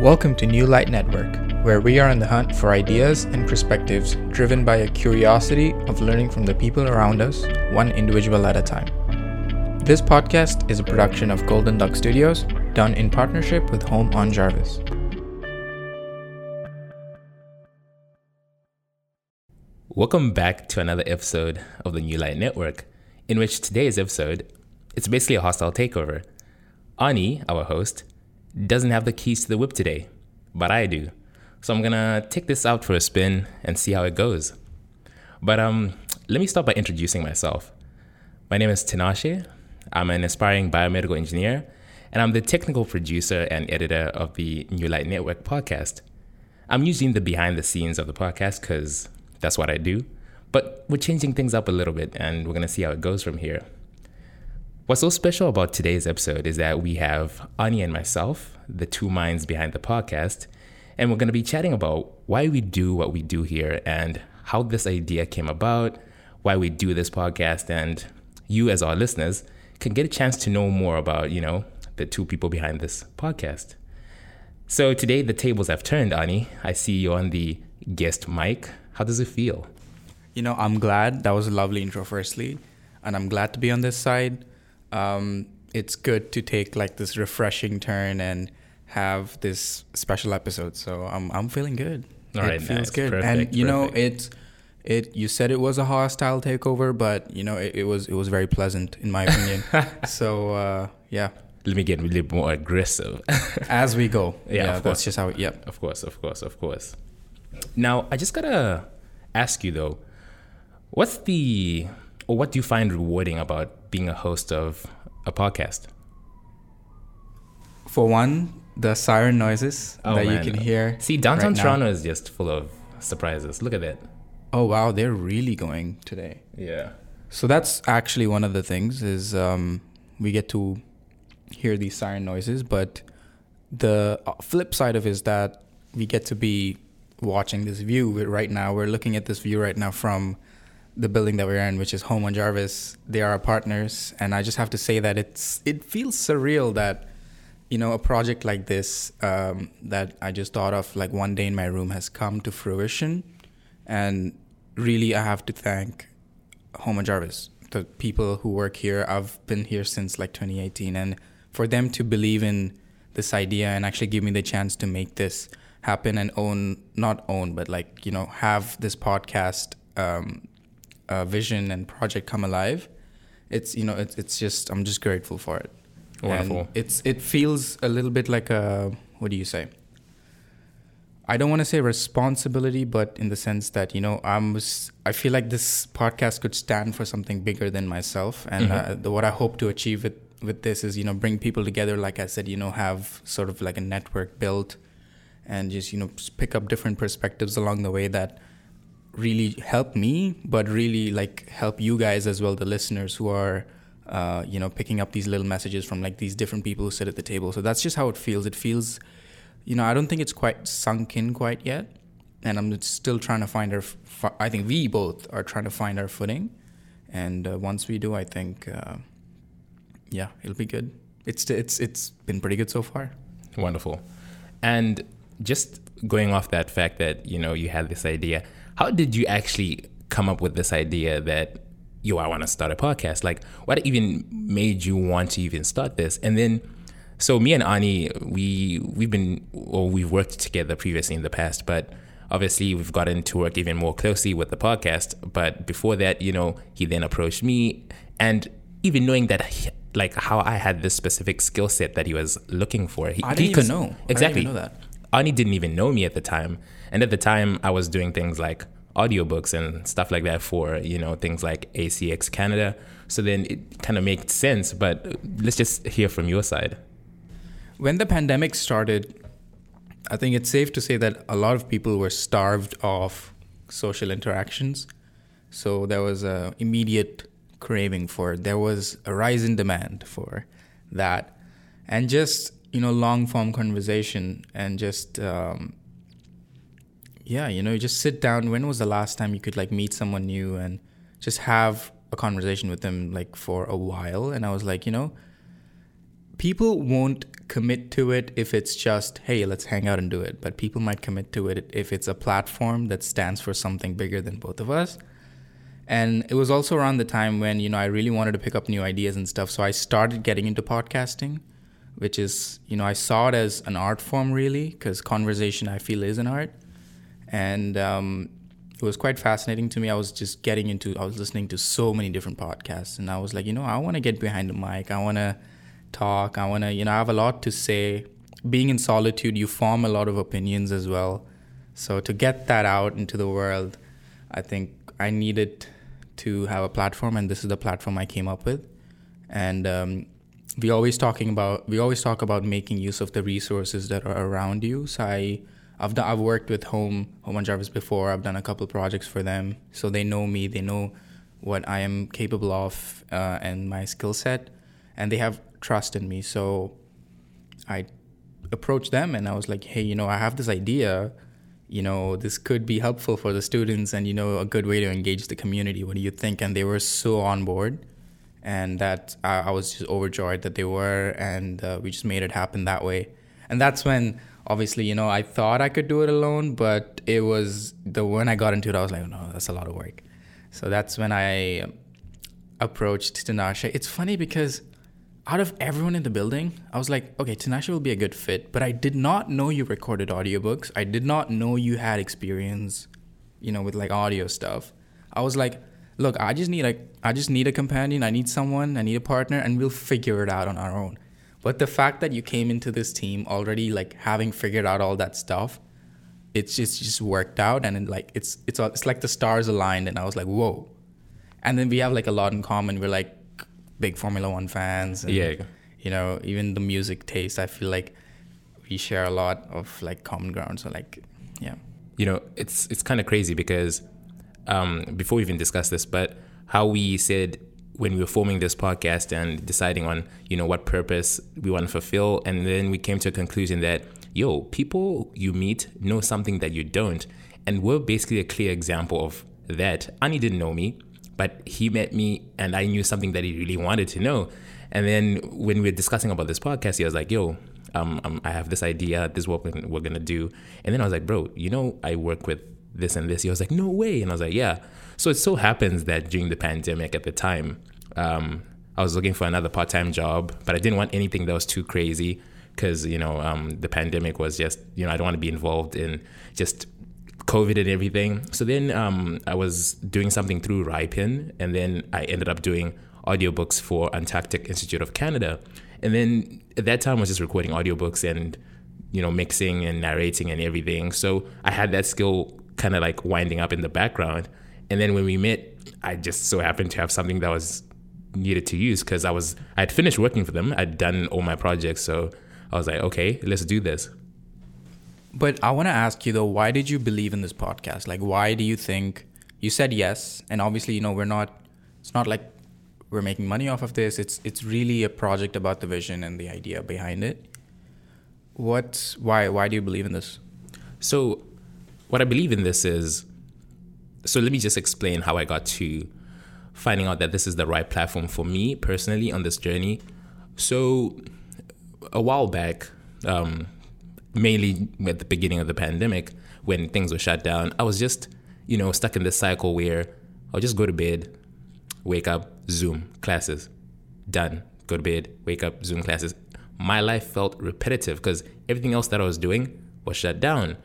Welcome to New Light Network, where we are on the hunt for ideas and perspectives driven by a curiosity of learning from the people around us, one individual at a time. This podcast is a production of Golden Duck Studios, done in partnership with Home on Jarvis. Welcome back to another episode of the New Light Network, in which today's episode it's basically a hostile takeover. Ani, our host, doesn't have the keys to the whip today, but I do. So I'm gonna take this out for a spin and see how it goes. But um, let me start by introducing myself. My name is Tinashe. I'm an aspiring biomedical engineer, and I'm the technical producer and editor of the New Light Network podcast. I'm using the behind the scenes of the podcast because that's what I do. But we're changing things up a little bit, and we're gonna see how it goes from here. What's so special about today's episode is that we have Ani and myself, the two minds behind the podcast, and we're going to be chatting about why we do what we do here and how this idea came about, why we do this podcast, and you as our listeners can get a chance to know more about, you know, the two people behind this podcast. So today the tables have turned, Ani. I see you on the guest mic. How does it feel? You know, I'm glad. That was a lovely intro, firstly. And I'm glad to be on this side um, it's good to take like this refreshing turn and have this special episode. So I'm I'm feeling good. All it right, feels nice. good. Perfect, and you perfect. know it's it you said it was a hostile takeover, but you know it, it was it was very pleasant in my opinion. so uh, yeah, Let me get a little more aggressive. as we go. Yeah, of that's course. just how. It, yep. Of course, of course, of course. Now, I just gotta ask you though, what's the or what do you find rewarding about being a host of a podcast? For one, the siren noises Oh, that man. you can hear. See, downtown right. Toronto is just full of surprises. Look at that. Oh wow, they're really going today. Yeah. So that's actually one of the things is um, we get to hear these siren noises, but the uh, flip side of it is that we get to be watching this view right now. We're looking at this view right now from the building that we're in, which is Home on Jarvis. They are our partners, and I just have to say that it's it feels surreal that you know a project like this um, that I just thought of like one day in my room has come to fruition, and really I have to thank Home on Jarvis, the people who work here. I've been here since like 2018, and for them to believe in this idea and actually give me the chance to make this happen and own, not own, but like you know, have this podcast um, uh, vision and project come alive. It's you know, it's it's just I'm just grateful for it. Wonderful. And it's it feels a little bit like a what do you say? I don't want to say responsibility, but in the sense that you know I'm I feel like this podcast could stand for something bigger than myself, and uh, the, what I hope to achieve with with this is you know bring people together. Like I said, you know have sort of like a network built, and just you know pick up different perspectives along the way that really help me, but really like help you guys as well, the listeners who are, uh, you know, picking up these little messages from like these different people who sit at the table. So that's just how it feels. It feels, you know, I don't think it's quite sunk in quite yet, and I'm still trying to find our. F- I think we both are trying to find our footing, and uh, once we do, I think, uh, yeah, it'll be good. It's it's it's been pretty good so far. Wonderful. And just going off that fact that, you know, you had this idea, how did you actually come up with this idea that yo, I want to start a podcast? Like what even made you want to even start this? And then so me and Ani, we we've been or we've worked together previously in the past, but obviously we've gotten to work even more closely with the podcast. But before that, you know, he then approached me and even knowing that he- like how I had this specific skill set that he was looking for. He, I didn't he even know. I didn't even Exactly. know that. Ani didn't even know me at the time. And at the time, I was doing things like audiobooks and stuff like that for, you know, things like ACX Canada. So then it kind of made sense. But let's just hear from your side. When the pandemic started, I think it's safe to say that a lot of people were starved of social interactions. So there was a immediate craving for it. There was a rise in demand for that, and just you know long form conversation and just um, yeah, you know, just sit down. When was the last time you could like meet someone new and just have a conversation with them like for a while? And I was like, you know, people won't commit to it if it's just hey let's hang out and do it but people might commit to it if it's a platform that stands for something bigger than both of us and it was also around the time when you know i really wanted to pick up new ideas and stuff so i started getting into podcasting which is you know i saw it as an art form really because conversation i feel is an art and um, it was quite fascinating to me i was just getting into i was listening to so many different podcasts and i was like you know i want to get behind the mic i want to talk. I want to, you know, I have a lot to say. Being in solitude, you form a lot of opinions as well. So to get that out into the world, I think I needed to have a platform, and this is the platform I came up with. And um, we always talking about we always talk about making use of the resources that are around you. So I. I've done, I've worked with Home Home on Jarvis before. I've done a couple projects for them, so they know me. They know what I am capable of uh, and my skill set, and they have trust in me. So I approached them and I was like, hey, you know, I have this idea. You know, this could be helpful for the students and, you know, a good way to engage the community. What do you think? And they were so on board. And that I, I was just overjoyed that they were. And uh, we just made it happen that way. And that's when, obviously, you know, I thought I could do it alone, but it was the when I got into it, I was like, no, that's a lot of work. So that's when I approached Tinashe. It's funny because out of everyone in the building, I was like, okay, Tinashe will be a good fit, but I did not know you recorded audiobooks. I did not know you had experience, you know, with like audio stuff. I was like, look, I just need a I just need a companion, I need someone, I need a partner, and we'll figure it out on our own. But the fact that you came into this team already like having figured out all that stuff, it's just just worked out and it, like it's it's it's like the stars aligned and I was like, whoa. And then we have like a lot in common. We're like big Formula One fans. And, yeah. You know, even the music taste, I feel like we share a lot of like common ground. So like, yeah. You know, it's it's kind of crazy because um, before we even discuss this, but how we said when we were forming this podcast and deciding on you know what purpose we want to fulfill, and then we came to a conclusion that yo, people you meet know something that you don't, and we're basically a clear example of that. Ani didn't know me but he met me and I knew something that he really wanted to know. And then when we were discussing about this podcast, he was like, yo, um, um, I have this idea, this is what we're, to do. And then I was like, bro, you know, I work with this and this. He was like, no way. And I was like, yeah. So it so happens that during the pandemic at the time, um, I was looking for another part time job, but I didn't want anything that was too crazy because, you know, um, the pandemic was just, you know, I don't want to be involved in just COVID and everything. So then um, I was doing something through Ripin, and then I ended up doing audiobooks for Antarctic Institute of Canada. And then at that time I was just recording audiobooks and you know mixing and narrating and everything. So I had that skill kind of like winding up in the background. And then when we met, I just so happened to have something that was needed to use because I was I had finished working for them. I'd done all my projects, so I was like, okay, let's do this. But I want to ask you though, why did you believe in this podcast? Like, why do you think you said yes? And obviously, you know, we're not. It's not like we're making money off of this. It's it's really a project about the vision and the idea behind it. What? Why? Why do you believe in this? So, what I believe in this is. So let me just explain how I got to finding out that this is the right platform for me personally on this journey. So, a while back, um, mainly at the beginning of the pandemic when things were shut down, I was just, you know, stuck in this cycle where I'll just go to bed, wake up, Zoom classes, done. Go to bed, wake up, Zoom classes. My life felt repetitive because everything else that I was doing was shut down.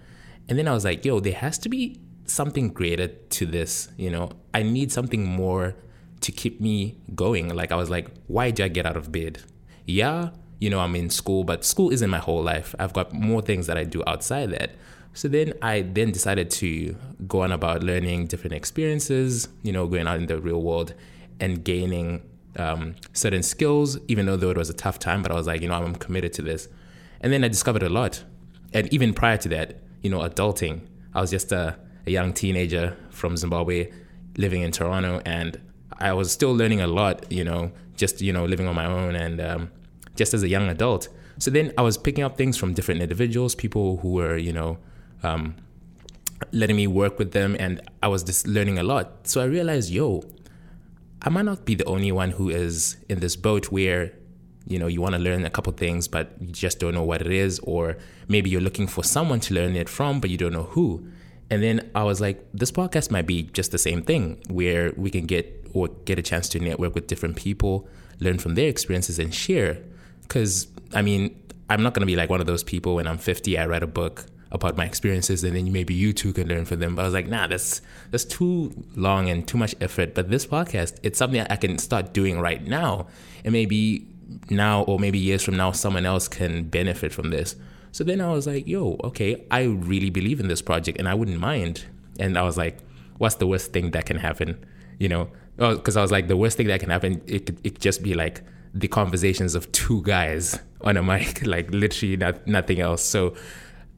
And then I was like, yo, there has to be something greater to this. You know, I need something more to keep me going. Like, I was like, why did I get out of bed? Yeah, you know, I'm in school, but school isn't my whole life. I've got more things that I do outside that. So then I then decided to go on about learning different experiences, you know, going out in the real world and gaining um, certain skills, even though, though it was a tough time, but I was like, you know, I'm committed to this. And then I discovered a lot. And even prior to that, you know, adulting, I was just a, a young teenager from Zimbabwe living in Toronto and I was still learning a lot, you know, just, you know, living on my own and, um, just as a young adult. So then I was picking up things from different individuals, people who were, you know, um, letting me work with them, and I was just learning a lot. So I realized, yo, I might not be the only one who is in this boat where you know you want to learn a couple things but you just don't know what it is or maybe you're looking for someone to learn it from but you don't know who and then i was like this podcast might be just the same thing where we can get or get a chance to network with different people learn from their experiences and share. Because i mean i'm not going to be like one of those people when i'm 50 i write a book about my experiences and then maybe you too can learn from them. But i was like nah that's that's too long and too much effort. But this podcast it's something i can start doing right now. And maybe now or maybe years from now someone else can benefit from this so then i was like yo okay i really believe in this project and i wouldn't mind. And i was like what's the worst thing that can happen? You know because i was like the worst thing that can happen it could, it just be like the conversations of two guys on a mic like literally not, nothing else. So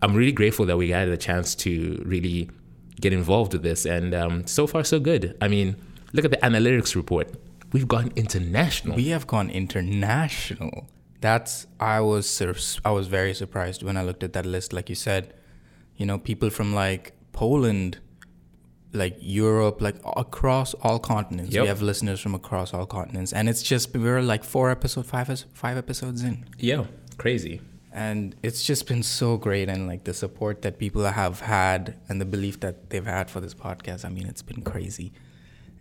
i'm really grateful that we had a chance to really get involved with this. And um, so far so good. I mean look at the analytics report. We've gone international. We have gone international. That's I was sur- I was very surprised when I looked at that list. Like you said, you know, people from like Poland, like Europe, like across all continents. Yep. We have listeners from across all continents, and it's just we're like four episodes, five five episodes in. Yeah, crazy. And it's just been so great, and like the support that people have had, and the belief that they've had for this podcast. I mean, it's been crazy,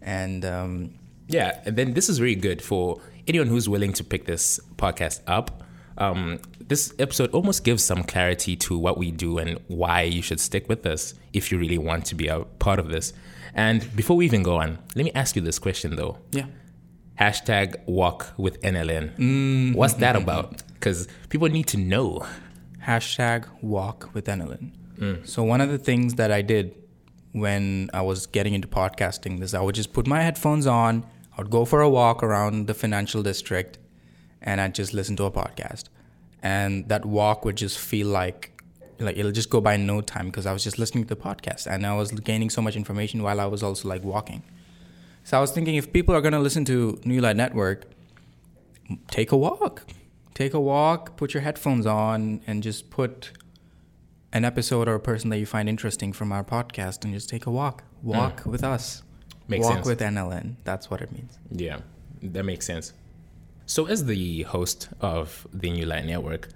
and um, yeah, and then this is really good for anyone who's willing to pick this podcast up. Um, this episode almost gives some clarity to what we do and why you should stick with us if you really want to be a part of this. And before we even go on, let me ask you this question though. Yeah. Hashtag walk with NLN. Mm-hmm. What's that about? Because people need to know. Hashtag walk with NLN. Mm. So, one of the things that I did when I was getting into podcasting is I would just put my headphones on I would go for a walk around the financial district and I'd just listen to a podcast. And that walk would just feel like like it'll just go by no time because I was just listening to the podcast and I was gaining so much information while I was also like walking. So I was thinking if people are going to listen to New Light Network, take a walk. Take a walk, put your headphones on and just put an episode or a person that you find interesting from our podcast and just take a walk. Walk mm. with us. Makes Walk sense. with NLN. That's what it means. Yeah, that makes sense. So, as the host of the New Light Network,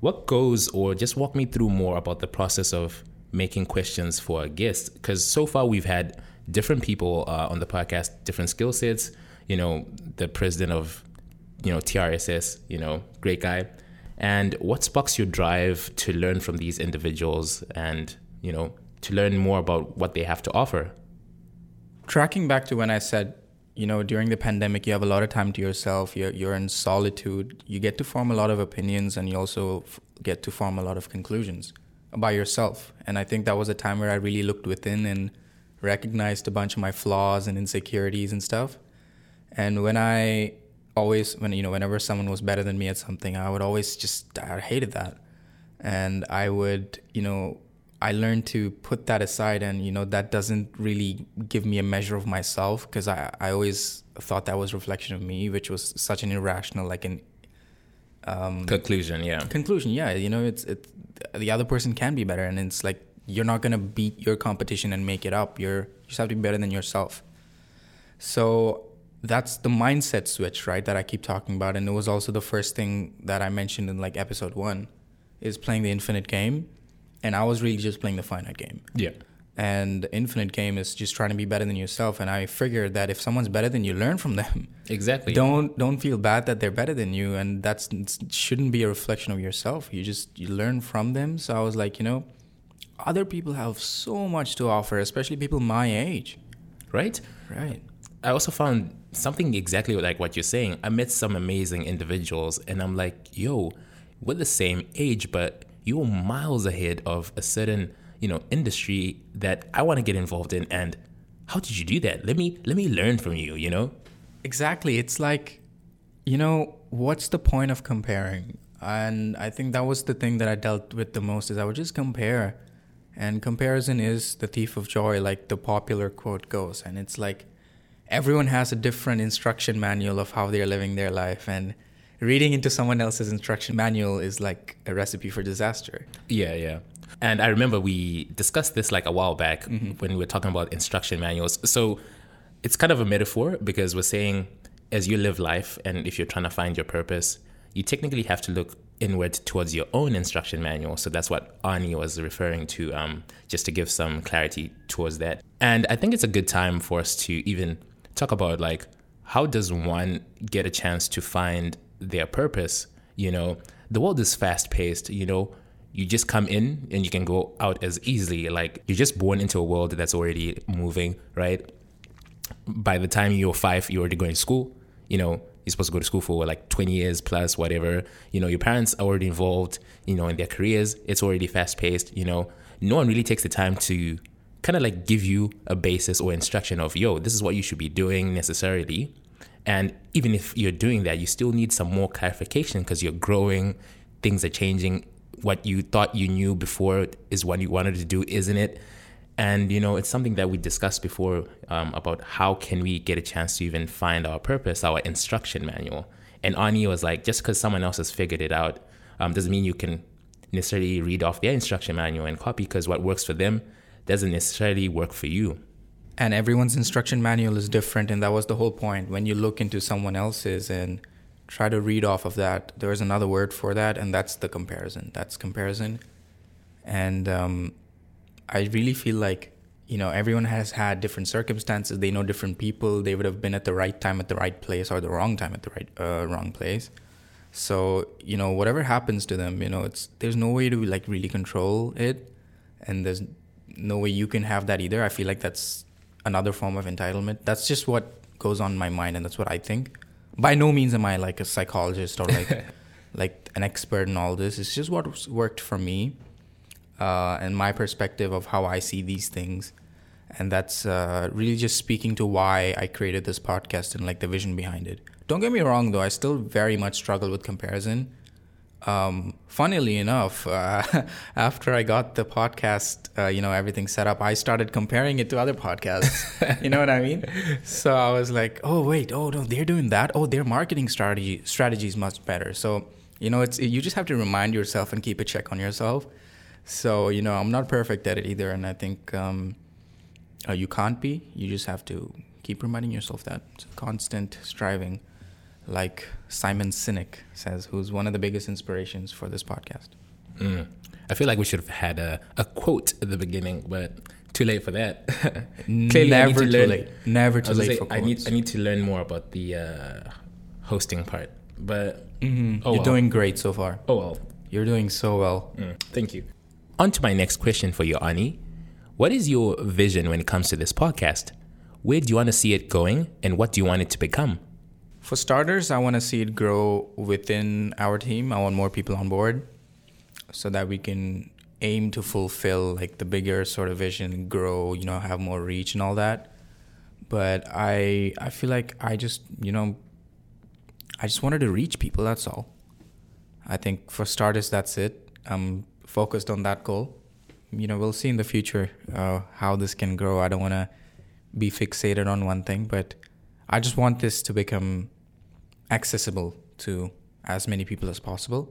what goes, or just walk me through more about the process of making questions for a guest? Because so far we've had different people uh, on the podcast, different skill sets. You know, the president of, you know, TRSS, you know, great guy. And what sparks your drive to learn from these individuals and, you know, to learn more about what they have to offer? Tracking back to when I said, you know, during the pandemic, you have a lot of time to yourself. You're you're in solitude. You get to form a lot of opinions, and you also f- get to form a lot of conclusions by yourself. And I think that was a time where I really looked within and recognized a bunch of my flaws and insecurities and stuff. And when I always, when you know, whenever someone was better than me at something, I would always just I hated that, and I would, you know, I learned to put that aside, and you know that doesn't really give me a measure of myself because I I always thought that was reflection of me, which was such an irrational like an um, conclusion. Yeah, conclusion. Yeah, you know it's it the other person can be better, and it's like you're not gonna beat your competition and make it up. You're you just have to be better than yourself. So that's the mindset switch, right? That I keep talking about, and it was also the first thing that I mentioned in like episode one, is playing the infinite game and I was really just playing the finite game. Yeah. And infinite game is just trying to be better than yourself. And I figured that if someone's better than you, learn from them. Exactly. Don't don't feel bad that they're better than you, and that's shouldn't be a reflection of yourself. You just you learn from them. So I was like, you know, other people have so much to offer, especially people my age. Right. Right. I also found something exactly like what you're saying. I met some amazing individuals, and I'm like, yo, we're the same age, but you're miles ahead of a certain you know industry that I want to get involved in and how did you do that? Let me let me learn from you you know? Exactly it's like you know what's the point of comparing? And I think that was the thing that I dealt with the most is I would just compare. And comparison is the thief of joy like the popular quote goes. And it's like everyone has a different instruction manual of how they're living their life. And reading into someone else's instruction manual is like a recipe for disaster. Yeah, yeah. And I remember we discussed this like a while back mm-hmm. when we were talking about instruction manuals. So it's kind of a metaphor because we're saying as you live life and if you're trying to find your purpose, you technically have to look inward towards your own instruction manual. So that's what Ani was referring to, um, just to give some clarity towards that. And I think it's a good time for us to even talk about like how does one get a chance to find their purpose? You know, the world is fast paced, you know, you just come in and you can go out as easily. Like you're just born into a world that's already moving, right? By the time you're five, you're already going to school. You know, you're supposed to go to school for like 20 years plus, whatever. You know, your parents are already involved, you know, in their careers. It's already fast paced. You know, no one really takes the time to kind of like give you a basis or instruction of, yo, this is what you should be doing necessarily. And even if you're doing that, you still need some more clarification because you're growing, things are changing. What you thought you knew before is what you wanted to do, isn't it? And you know, it's something that we discussed before um, about how can we get a chance to even find our purpose, our instruction manual. And Ani was like, just because someone else has figured it out um, doesn't mean you can necessarily read off their instruction manual and copy because what works for them doesn't necessarily work for you. And everyone's instruction manual is different, and that was the whole point. When you look into someone else's and try to read off of that, there is another word for that, and that's the comparison. That's comparison. And um, I really feel like you know everyone has had different circumstances. They know different people. They would have been at the right time at the right place, or the wrong time at the right uh, wrong place. So you know whatever happens to them, you know it's there's no way to like really control it, and there's no way you can have that either. I feel like that's another form of entitlement. That's just what goes on in my mind, and that's what I think. By no means am I like a psychologist or like like an expert in all this. It's just what worked for me, uh, and my perspective of how I see these things, and that's uh, really just speaking to why I created this podcast and like the vision behind it. Don't get me wrong, though. I still very much struggle with comparison um, funnily enough, uh, after I got the podcast, uh, you know, everything set up, I started comparing it to other podcasts. you know what I mean? So I was like, oh wait, oh no, they're doing that. Oh, their marketing strategy strategy is much better. So you know, it's you just have to remind yourself and keep a check on yourself. So you know, I'm not perfect at it either, and I think um, uh, you can't be. You just have to keep reminding yourself that it's constant striving like Simon Sinek says, who's one of the biggest inspirations for this podcast. Mm. I feel like we should have had a, a quote at the beginning, but too late for that. Clearly, Never to too late. Never too late say, for quotes. I need I need to learn more about the uh, hosting part. But mm-hmm. oh, you're well. doing great so far. Oh well, you're doing so well. Mm, thank you. On to my next question for you, Ani. What is your vision when it comes to this podcast? Where do you want to see it going, and what do you want it to become? For starters, I want to see it grow within our team. I want more people on board so that we can aim to fulfill like the bigger sort of vision, grow, you know, have more reach and all that. But I I feel like I just, you know, I just wanted to reach people, that's all. I think for starters that's it. I'm focused on that goal. You know, we'll see in the future uh, how this can grow. I don't want to be fixated on one thing, but I just want this to become accessible to as many people as possible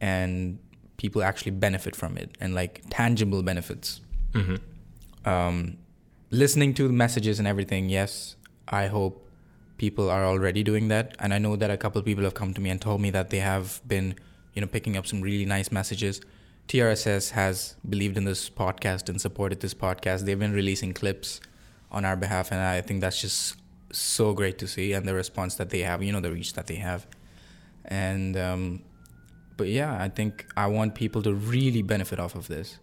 and people actually benefit from it and like tangible benefits. Mm-hmm. um, listening to the messages and everything yes i hope people are already doing that. And i know that a couple of people have come to me and told me that they have been you know picking up some really nice messages. Trss has believed in this podcast and supported this podcast. They've been releasing clips on our behalf and i think that's just so great to see and the response that they have, you know, the reach that they have. And, um, but yeah, I think I want people to really benefit off of this.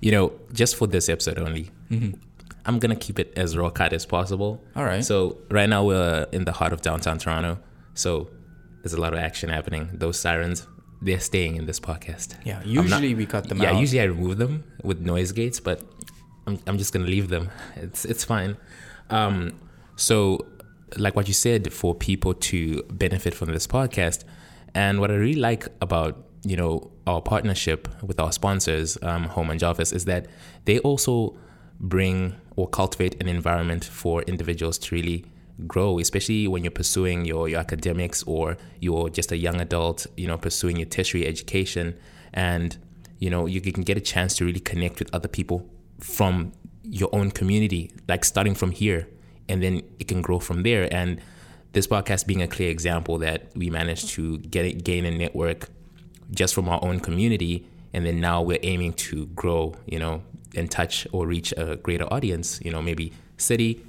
You know, just for this episode only, mm-hmm. I'm going to keep it as raw cut as possible. All right. So, right now we're in the heart of downtown Toronto. So, there's a lot of action happening. Those sirens, they're staying in this podcast. Yeah, usually not, we cut them yeah, out. Yeah, usually I remove them with noise gates, but I'm, I'm just going to leave them. It's, it's fine. Um, so, like what you said, for people to benefit from this podcast, and what I really like about you know our partnership with our sponsors, um, Home on Jarvis, is that they also bring or cultivate an environment for individuals to really grow, especially when you're pursuing your, your academics or you're just a young adult, you know, pursuing your tertiary education. And, you know, you can get a chance to really connect with other people from your own community, like starting from here and then it can grow from there. And this podcast being a clear example that we managed to get it, gain a network just from our own community, and then now we're aiming to grow, you know, and touch or reach a greater audience, you know, maybe city,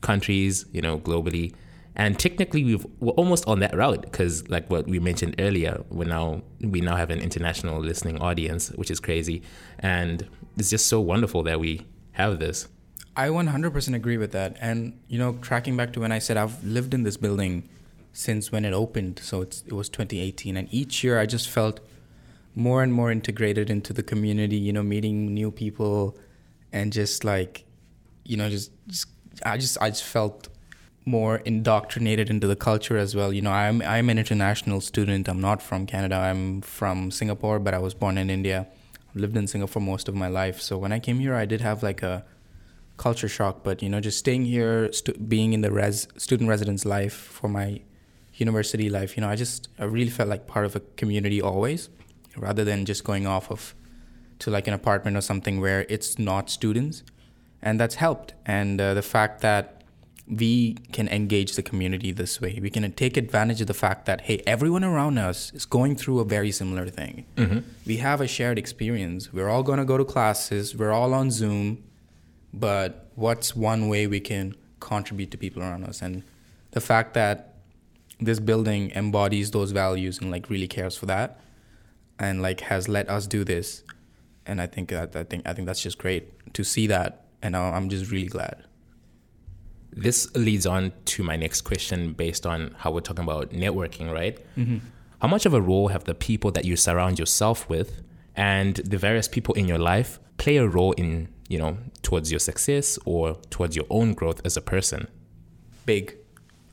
countries, you know, globally. And technically, we've, we're almost on that route because, like what we mentioned earlier, we now we now have an international listening audience, which is crazy, and it's just so wonderful that we have this. I 100% agree with that. And, you know, tracking back to when I said I've lived in this building since when it opened, so it was 2018. And each year I just felt more and more integrated into the community, you know, meeting new people and just like, you know, just, just I just, I just felt more indoctrinated into the culture as well. You know, I'm, I'm an international student. I'm not from Canada. I'm from Singapore, but I was born in India. I've lived in Singapore most of my life. So when I came here, I did have like a, culture shock, but you know, just staying here, stu- being in the res student residence life for my university life, you know, I just I really felt like part of a community always, rather than just going off of to like an apartment or something where it's not students, and that's helped. And uh, the fact that we can engage the community this way, we can take advantage of the fact that hey, everyone around us is going through a very similar thing. Mm-hmm. We have a shared experience. We're all gonna go to classes. We're all on Zoom but what's one way we can contribute to people around us? And the fact that this building embodies those values and like really cares for that and like has let us do this and i think that i think i think that's just great to see that and i'm just really glad. This leads on to my next question based on how we're talking about networking right? Mm-hmm. how much of a role have the people that you surround yourself with and the various people in your life play a role in you know, towards your success or towards your own growth as a person? Big.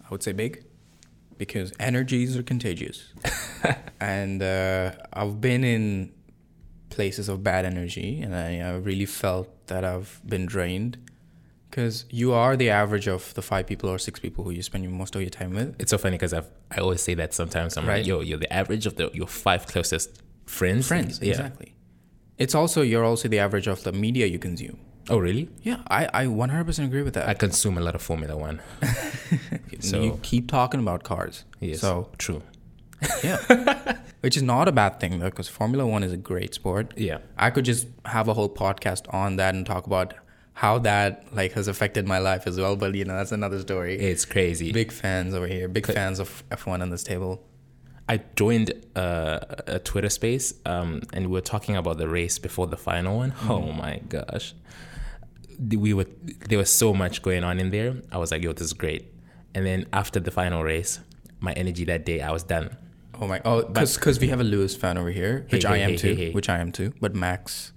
I would say big because energies are contagious. and uh, I've been in places of bad energy and I, I really felt that I've been drained because you are the average of the five people or six people who you spend most of your time with. It's so funny because I I always say that sometimes. I'm right. like, yo, you're the average of the your five closest friends. Friends, yeah. exactly. It's also you're also the average of the media you consume. Oh, really? Yeah, I, I 100% agree with that. I consume a lot of Formula One. so you keep talking about cars. Yes. So true. Yeah. Which is not a bad thing though, because Formula One is a great sport. Yeah. I could just have a whole podcast on that and talk about how that like has affected my life as well. But you know, that's another story. It's crazy. Big fans over here. Big fans of F1 on this table. I joined uh, a Twitter space, um, and we were talking about the race before the final one. Mm. Oh my gosh, we were there was so much going on in there. I was like, "Yo, this is great." And then after the final race, my energy that day, I was done. Oh my! Oh, because we have a Lewis fan over here, which hey, I am hey, too. Hey, which I am too. But Max,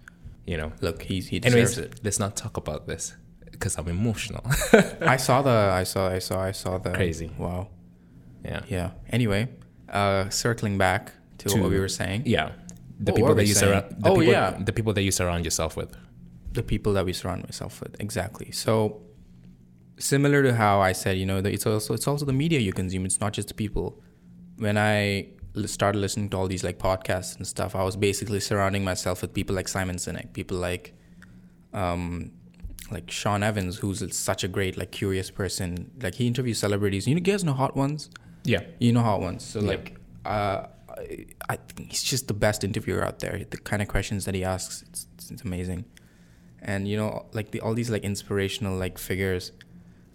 you know, look, he's he deserves Anyways, it. Let's not talk about this because I'm emotional. I saw the, I saw, I saw, I saw the crazy. Wow. Yeah. Yeah. Anyway, uh, circling back to, to, what we were saying. Yeah, the what people that you surround. oh people, yeah, the people that you surround yourself with. The people that we surround myself with, exactly. So, similar to how I said, you know, it's also it's also the media you consume. It's not just the people. When I started listening to all these like podcasts and stuff, I was basically surrounding myself with people like Simon Sinek, people like, um, like Sean Evans, who's such a great like curious person. Like he interviews celebrities. You guys know Hot Ones? Yeah. You know Hot Ones. So, like, uh, I, I think he's just the best interviewer out there. The kind of questions that he asks, it's, it's, it's amazing. And, you know, like the, all these like inspirational like figures,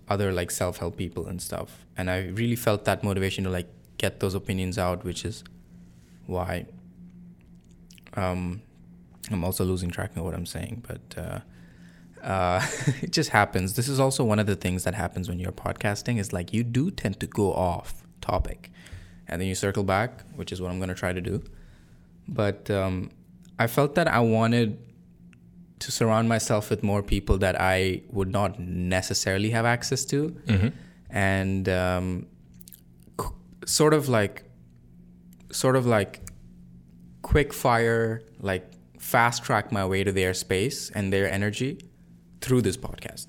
other like self help people and stuff. And I really felt that motivation to like get those opinions out, which is why um, I'm also losing track of what I'm saying. But, uh, uh, it just happens. This is also one of the things that happens when you're podcasting is like you do tend to go off topic. And then you circle back, which is what I'm going to try to do. But um, I felt that I wanted to surround myself with more people that I would not necessarily have access to. Mm-hmm. And um, sort of like, sort of like quick fire, like fast track my way to their space and their energy through this podcast.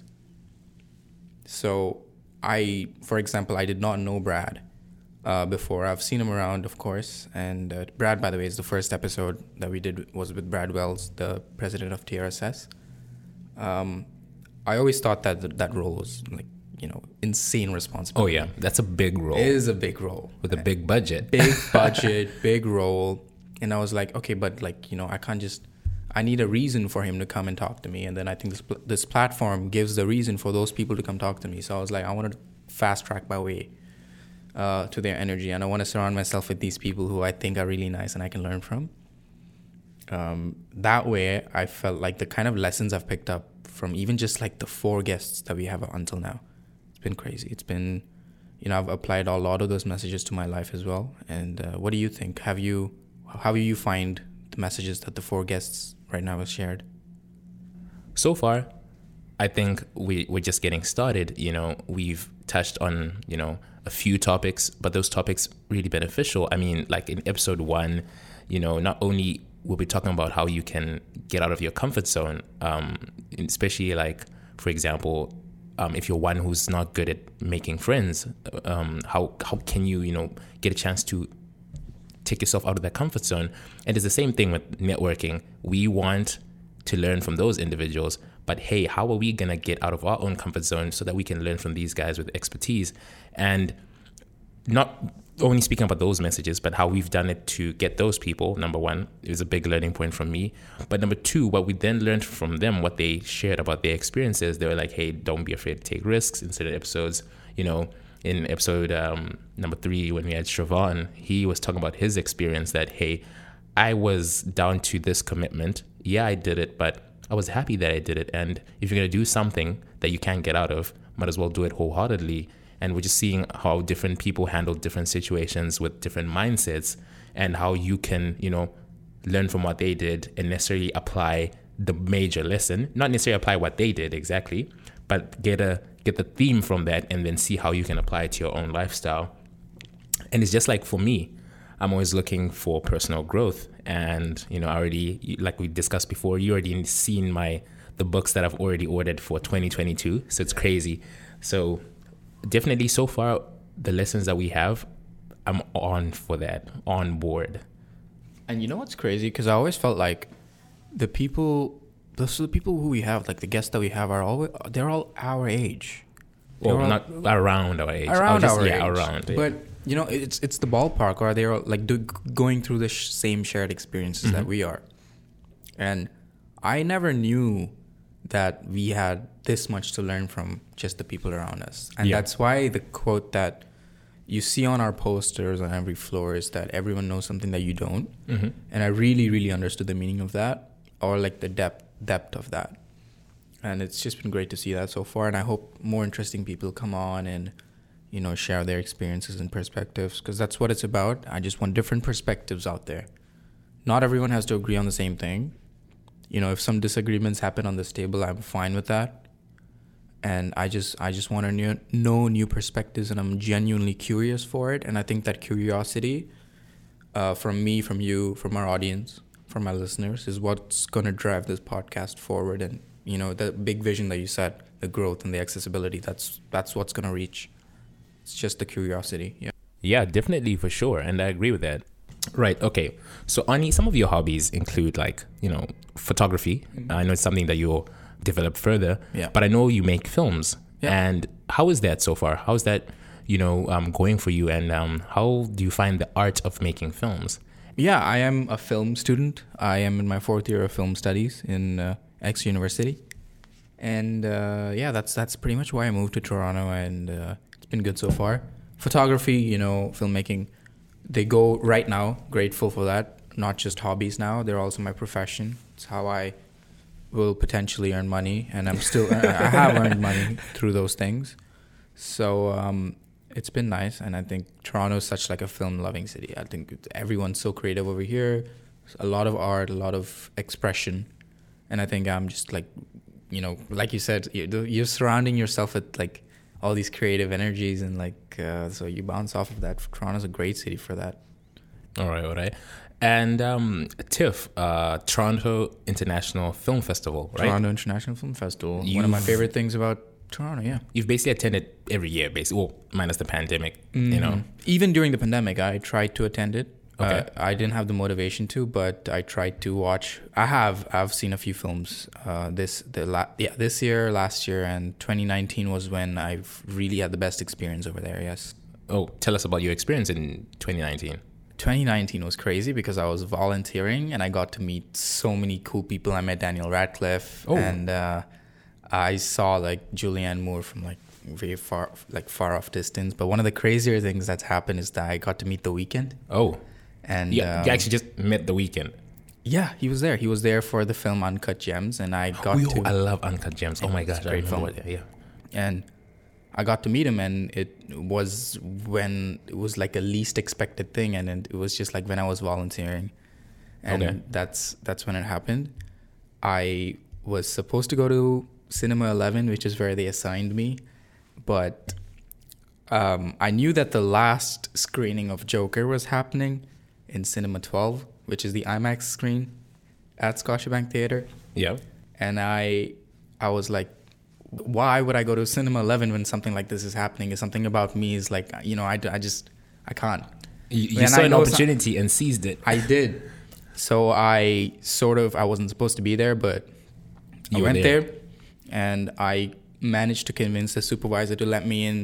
So I, for example, I did not know Brad uh, before. I've seen him around, of course. And uh, Brad, by the way, is the first episode that we did was with Brad Wells, the president of TRSS. Um, I always thought that th- that role was like you know insane responsibility. Oh yeah, that's a big role It is a big role. with a big budget. big budget, big role. And I was like, okay, but like, you know, I can't just, I need a reason for him to come and talk to me. And then I think this, pl- this platform gives the reason for those people to come talk to me. So I was like, I want to fast track my way uh, to their energy. And I want to surround myself with these people who I think are really nice and I can learn from. Um, that way, I felt like the kind of lessons I've picked up from even just like the four guests that we have until now, it's been crazy. It's been, you know, I've applied a lot of those messages to my life as well. And uh, what do you think? Have you, how do you find the messages that the four guests right now have shared? so far i think we, we're just getting started you know we've touched on you know a few topics but those topics really beneficial i mean like in episode one you know not only we'll be talking about how you can get out of your comfort zone um, especially like for example um, if you're one who's not good at making friends um, how, how can you you know get a chance to take yourself out of that comfort zone. And it's the same thing with networking. We want to learn from those individuals, but hey, how are we going to get out of our own comfort zone so that we can learn from these guys with expertise? And not only speaking about those messages, but how we've done it to get those people, number one, is a big learning point from me. But number two, what we then learned from them, what they shared about their experiences, they were like, hey, don't be afraid to take risks. In certain episodes, you know, in episode um, number three, when we had Siobhan, he was talking about his experience that, hey, I was down to this commitment. Yeah, I did it, but I was happy that I did it. And if you're going to do something that you can't get out of, might as well do it wholeheartedly. And we're just seeing how different people handle different situations with different mindsets and how you can, you know, learn from what they did and necessarily apply the major lesson, not necessarily apply what they did exactly, but get a get the theme from that and then see how you can apply it to your own lifestyle. And it's just like for me, I'm always looking for personal growth. And, you know, I already, like we discussed before, you already seen my, the books that I've already ordered for 2022. So it's crazy. So definitely so far, the lessons that we have, I'm on for that, on board. And you know what's crazy? Because I always felt like the people, those are the people who we have, like the guests that we have, are all they're all our age. Well, all- not around our age. Around just- our yeah, age. around. yeah. But you know, it's it's the ballpark, or they're like do, going through the sh- same shared experiences Mm-hmm. that we are. And I never knew that we had this much to learn from just the people around us, and Yeah. that's why the quote that you see on our posters on every floor is that everyone knows something that you don't. Mhm. And I really, really understood the meaning of that, or like the depth depth of that and it's just been great to see that so far and i hope more interesting people come on and you know share their experiences and perspectives because that's what it's about. I just want different perspectives out there. Not everyone has to agree on the same thing. You know if some disagreements happen on this table i'm fine with that. And i just i just want to new, know new perspectives and i'm genuinely curious for it. And i think that curiosity uh, from me from you from our audience from my listeners is what's to drive this podcast forward. And you know the big vision that you set the growth and the accessibility that's that's what's to reach it's just the curiosity yeah Yeah, definitely for sure. And I agree with that. Right. Okay. So, Ani, some of your hobbies include like, you know, photography. I know it's something that you'll develop further. Yeah. But I know you make films. Yeah. And how is that so far? How's that, you know, um, going for you? And um, how do you find the art of making films? yeah i am a film student i am in my fourth year of film studies in uh, x university and uh, yeah that's that's pretty much why i moved to toronto and uh, been good so far. Photography you know filmmaking they go right now grateful for that. Not just hobbies now they're also my profession. It's how i will potentially earn money and i'm still i have earned money through those things. So um, it's been nice and i think toronto is such like a film loving city. I think everyone's so creative over here. A lot of art a lot of expression and i think i'm just like you know like you said you're, you're surrounding yourself with like all these creative energies and like uh, so you bounce off of that toronto's a great city for that All right. All right. And um, TIFF, uh, Toronto International Film Festival, right? toronto international film festival one of my favorite things about toronto yeah You've basically attended every year, basically. Well, minus the pandemic, you know. even during the pandemic i tried to attend it Okay. Uh, I didn't have the motivation to, but I tried to watch. I have. I've seen a few films. Uh, this the la- yeah this year, last year, and 2019 was when I've really had the best experience over there. Yes. Oh, tell us about your experience in 2019. 2019 was crazy because I was volunteering and I got to meet so many cool people. I met Daniel Radcliffe Oh. and uh, I saw like Julianne Moore from like very far, like far off distance. But one of the crazier things that's happened is that I got to meet The Weeknd. Oh, And yeah, um, you actually just met The Weeknd. yeah, he was there. He was there for the film Uncut Gems, and I got to I love Uncut Gems. Oh my gosh, great film. that, Yeah. and I got to meet him, and it was when it was like a least expected thing, and it was just like when I was volunteering, and Okay. that's that's when it happened. I was supposed to go to Cinema Eleven, which is where they assigned me, but um, I knew that the last screening of Joker was happening in Cinema Twelve, which is the IMAX screen at Scotiabank Theatre Yeah. and I I was like why would I go to cinema 11 when something like this is happening is something about me is like you know I, I just I can't You, you And saw I an some- opportunity and seized it. I did so I sort of I wasn't supposed to be there but I You were went there. there. and I managed to convince the supervisor to let me in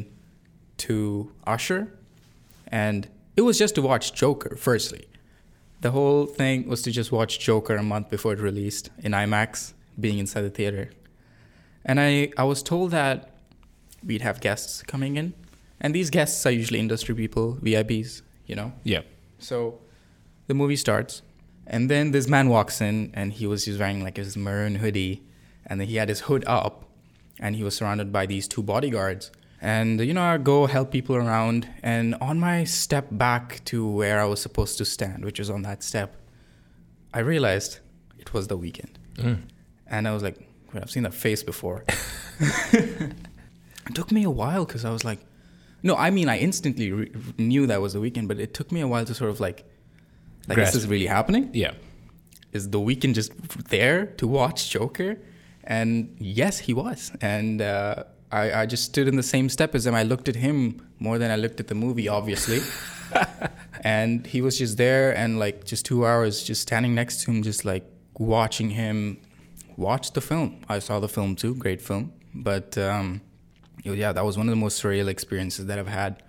to Usher and it was just to watch Joker firstly the whole thing was to just watch Joker a month before it released in IMAX, being inside the theater. And I, I was told that we'd have guests coming in. And these guests are usually industry people, VIPs, you know? Yeah. So the movie starts, and then this man walks in, and he was just wearing like his maroon hoodie, and then he had his hood up, and he was surrounded by these two bodyguards. And you know, I go help people around, and on my step back to where I was supposed to stand, which was on that step, I realized it was The Weeknd, Mm. and I was like, "Wait, I've seen that face before." it took me a while because I was like, no, I mean, I instantly re- knew that was The Weeknd, but it took me a while to sort of like, like, Grasp. this is really happening? Yeah. Is The Weeknd just there to watch Joker? And yes, he was. And uh, I, I just stood in the same step as him. I looked at him more than I looked at the movie, obviously. and he was just there and like just two hours just standing next to him, just like watching him watch the film. I saw the film too, great film. But um, yeah, that was one of the most surreal experiences that I've had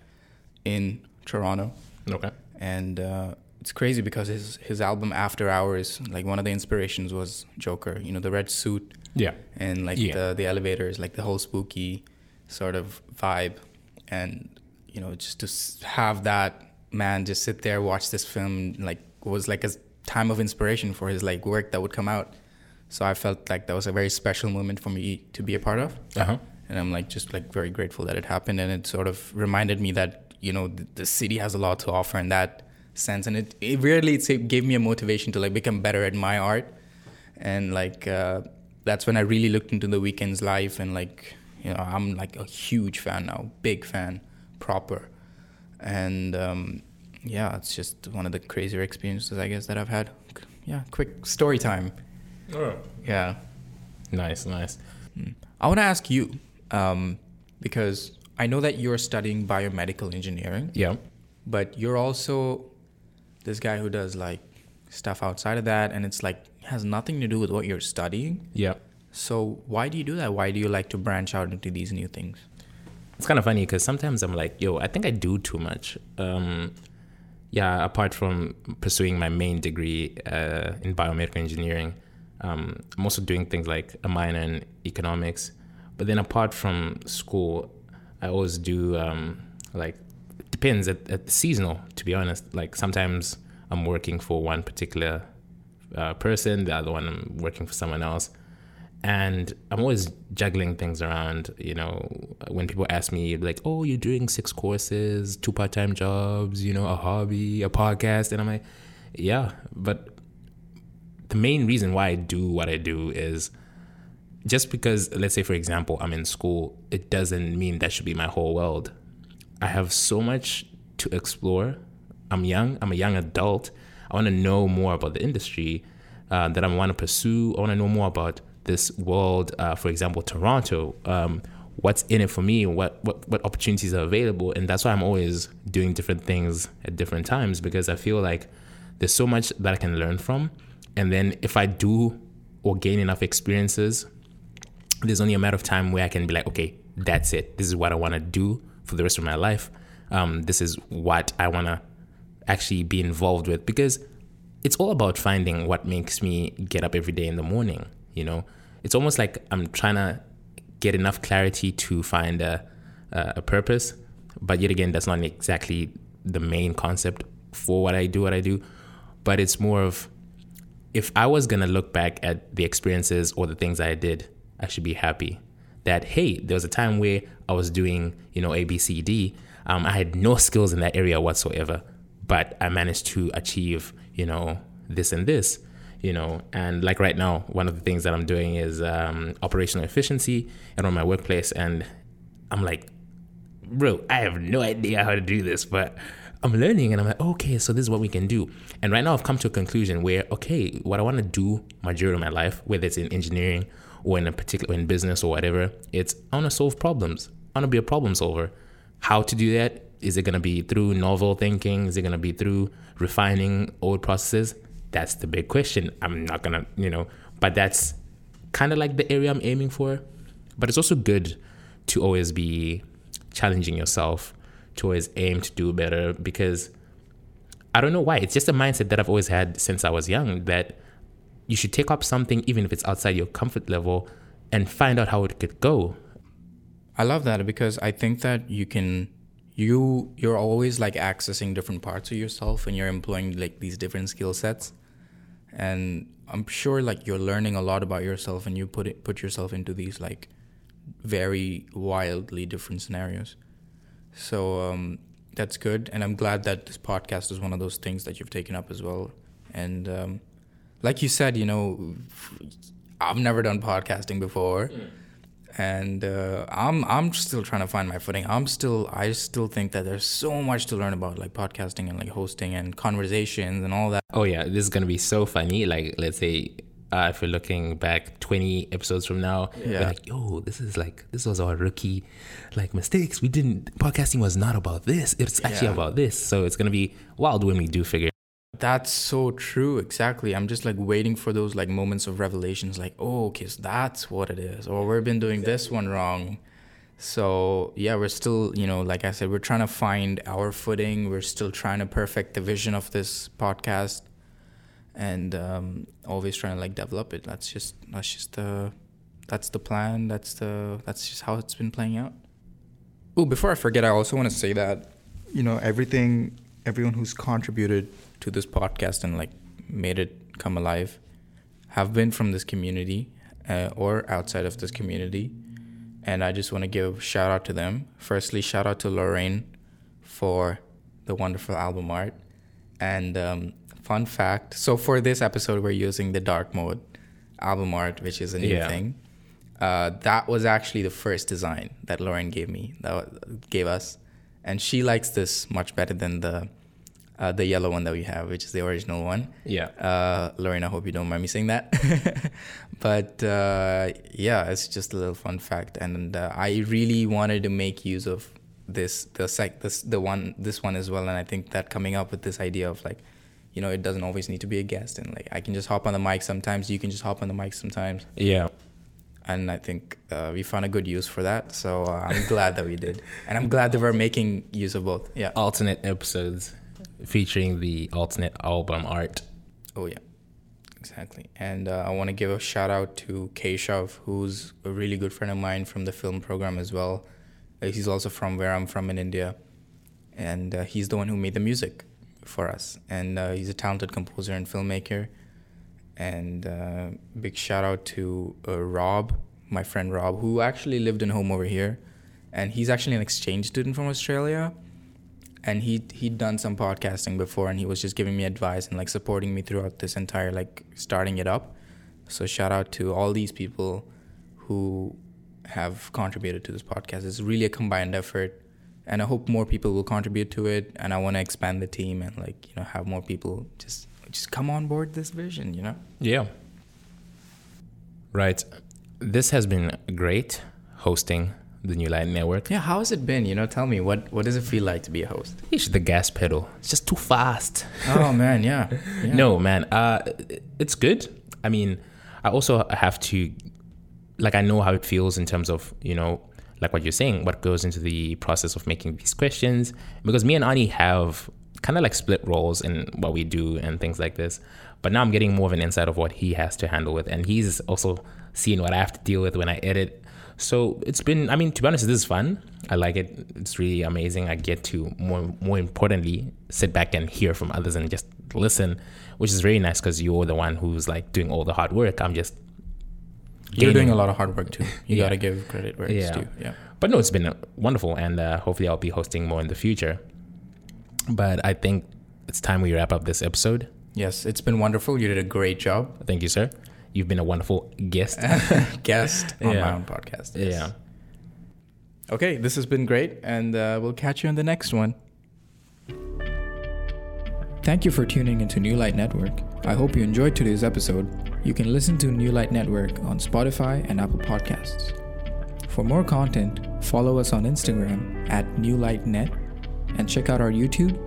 in Toronto Okay. and uh, it's crazy because his his album After Hours, like one of the inspirations was Joker. You know, the red suit Yeah. and like Yeah. the the elevators, like the whole spooky sort of vibe, and you know, just to have that man just sit there watch this film like was like a time of inspiration for his like work that would come out. So I felt like that was a very special moment for me to be a part of Uh huh. and I'm like just like very grateful that it happened, and it sort of reminded me that you know the, the city has a lot to offer and that sense, and it, it really it gave me a motivation to like become better at my art, and like uh, that's when I really looked into The Weeknd's life, and like you know I'm like a huge fan now, big fan, proper, and um, yeah, it's just one of the crazier experiences I guess that I've had. Yeah, quick story time. Oh. Yeah. Nice, nice. I want to ask you, um, because I know that you're studying biomedical engineering, Yeah. but you're also this guy who does like stuff outside of that, and it's like has nothing to do with what you're studying. Yeah. So why do you do that? Why do you like to branch out into these new things? It's kind of funny because sometimes I'm like, yo, I think I do too much. Um, yeah, apart from pursuing my main degree uh, in biomedical engineering, um, I'm also doing things like a minor in economics. But then apart from school, I always do um, like depends at, at seasonal. To be honest, like sometimes I'm working for one particular uh, person, the other one I'm working for someone else and I'm always juggling things around. You know, when people ask me like, "Oh, you're doing six courses, two part-time jobs, you know, a hobby, a podcast," and I'm like, "Yeah," but the main reason why I do what I do is just because, let's say, for example, I'm in school, it doesn't mean that should be my whole world. I have so much to explore. I'm young. I'm a young adult. I want to know more about the industry uh, that I want to pursue. I want to know more about this world. Uh, for example, Toronto. Um, what's in it for me, what, what what opportunities are available, and that's why I'm always doing different things at different times because I feel like there's so much that I can learn from, and then if I do or gain enough experiences, there's only a matter of time where I can be like, okay, that's it. This is what I want to do for the rest of my life. Um, this is what I want to actually be involved with because it's all about finding what makes me get up every day in the morning. You know, it's almost like I'm trying to get enough clarity to find a, a purpose, but yet again, that's not exactly the main concept for what I do, what I do. But it's more of if I was gonna look back at the experiences or the things I did, I should be happy that hey, there was a time where I was doing you know A B C D. Um, I had no skills in that area whatsoever, but I managed to achieve you know this and this. You know, and like right now, one of the things that I'm doing is um, operational efficiency and on my workplace, and I'm like, bro, I have no idea how to do this, but I'm learning and I'm like, okay, so this is what we can do. And right now I've come to a conclusion where, okay, what I want to do majority of my life, whether it's in engineering or in a particular in business or whatever, it's I want to solve problems. I want to be a problem solver. How to do that? Is it going to be through novel thinking? Is it going to be through refining old processes? That's the big question. I'm not going to, you know, but that's kind of like the area I'm aiming for. But it's also good to always be challenging yourself to always aim to do better because I don't know why. It's just a mindset that I've always had since I was young that you should take up something even if it's outside your comfort level and find out how it could go. I love that because I think that you can you you're always like accessing different parts of yourself and you're employing like these different skill sets. And I'm sure like you're learning a lot about yourself and you put it put yourself into these like very wildly different scenarios. So um, that's good, and I'm glad that this podcast is one of those things that you've taken up as well. And um, like you said, you know, I've never done podcasting before, mm. and uh, I'm I'm still trying to find my footing. I'm still I still think that there's so much to learn about like podcasting and like hosting and conversations and all that. Oh yeah, this is gonna be so funny. Like let's say uh, if we're looking back 20 episodes from now, yeah. like, yo, this is like, this was our rookie like mistakes. We didn't, podcasting was not about this. It's actually yeah. about this. So it's going to be wild when we do figure that's so true. Exactly. I'm just like waiting for those like moments of revelations, like, oh, okay, so that's what it is, or we've been doing exactly. this one wrong. So yeah, we're still, you know, like I said, we're trying to find our footing. We're still trying to perfect the vision of this podcast and um, always trying to like develop it. That's just that's just the that's the plan. That's the that's just how it's been playing out. Oh, before I forget, I also want to say that you know everything, everyone who's contributed to this podcast and like made it come alive, have been from this community uh, or outside of this community, and I just want to give shout out to them. Firstly, shout out to Lorraine for the wonderful album art, and um, fun fact so for this episode we're using the dark mode album art which is a new yeah. thing uh, that was actually the first design that lauren gave me that gave us and she likes this much better than the uh, the yellow one that we have which is the original one yeah uh, lauren i hope you don't mind me saying that but uh, yeah it's just a little fun fact and uh, i really wanted to make use of this the sec this the one this one as well and i think that coming up with this idea of like you know, it doesn't always need to be a guest. And like, I can just hop on the mic sometimes. You can just hop on the mic sometimes. Yeah. And I think uh, we found a good use for that. So uh, I'm glad that we did. And I'm glad that we're making use of both. Yeah. Alternate episodes featuring the alternate album art. Oh, yeah. Exactly. And uh, I want to give a shout out to Keshav, who's a really good friend of mine from the film program as well. Uh, he's also from where I'm from in India. And uh, he's the one who made the music for us. And uh, he's a talented composer and filmmaker. And uh, big shout out to Rob, my friend Rob, who actually lived in home over here. And he's actually an exchange student from Australia. And he he'd done some podcasting before, and he was just giving me advice and like supporting me throughout this entire like starting it up. So shout out to all these people who have contributed to this podcast. It's really a combined effort and I hope more people will contribute to it. And I want to expand the team and like you know have more people just just come on board this vision. You know. Yeah. Right. This has been great hosting the New Light Network. Yeah, how has it been? You know, tell me what what does it feel like to be a host? It's the gas pedal. It's just too fast. Oh man, yeah. yeah. No, man. Uh, it's good. I mean, I also have to, like, I know how it feels in terms of you know, like what you're saying, what goes into the process of making these questions. Because me and Ani have kind of like split roles in what we do and things like this. But now I'm getting more of an insight of what he has to handle with, and he's also seeing what I have to deal with when I edit so it's been, I mean, to be honest, this is fun. I like it. It's really amazing. I get to more, more importantly, sit back and hear from others and just listen, which is really nice because you're the one who's like doing all the hard work. I'm just. You're doing a lot of hard work too. You yeah. got to give credit where it's yeah. due. Yeah. But no, it's been wonderful, and uh, hopefully I'll be hosting more in the future. But I think it's time we wrap up this episode. Yes, it's been wonderful. You did a great job. Thank you, sir. You've been a wonderful guest. guest on yeah. my own podcast. Yes. Yeah. Okay, this has been great, and uh, we'll catch you in the next one. Thank you for tuning into New Light Network. I hope you enjoyed today's episode. You can listen to New Light Network on Spotify and Apple Podcasts. For more content, follow us on Instagram at New Light Net and check out our YouTube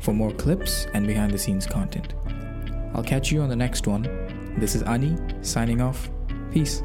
for more clips and behind the scenes content. I'll catch you on the next one. This is Ani signing off. Peace.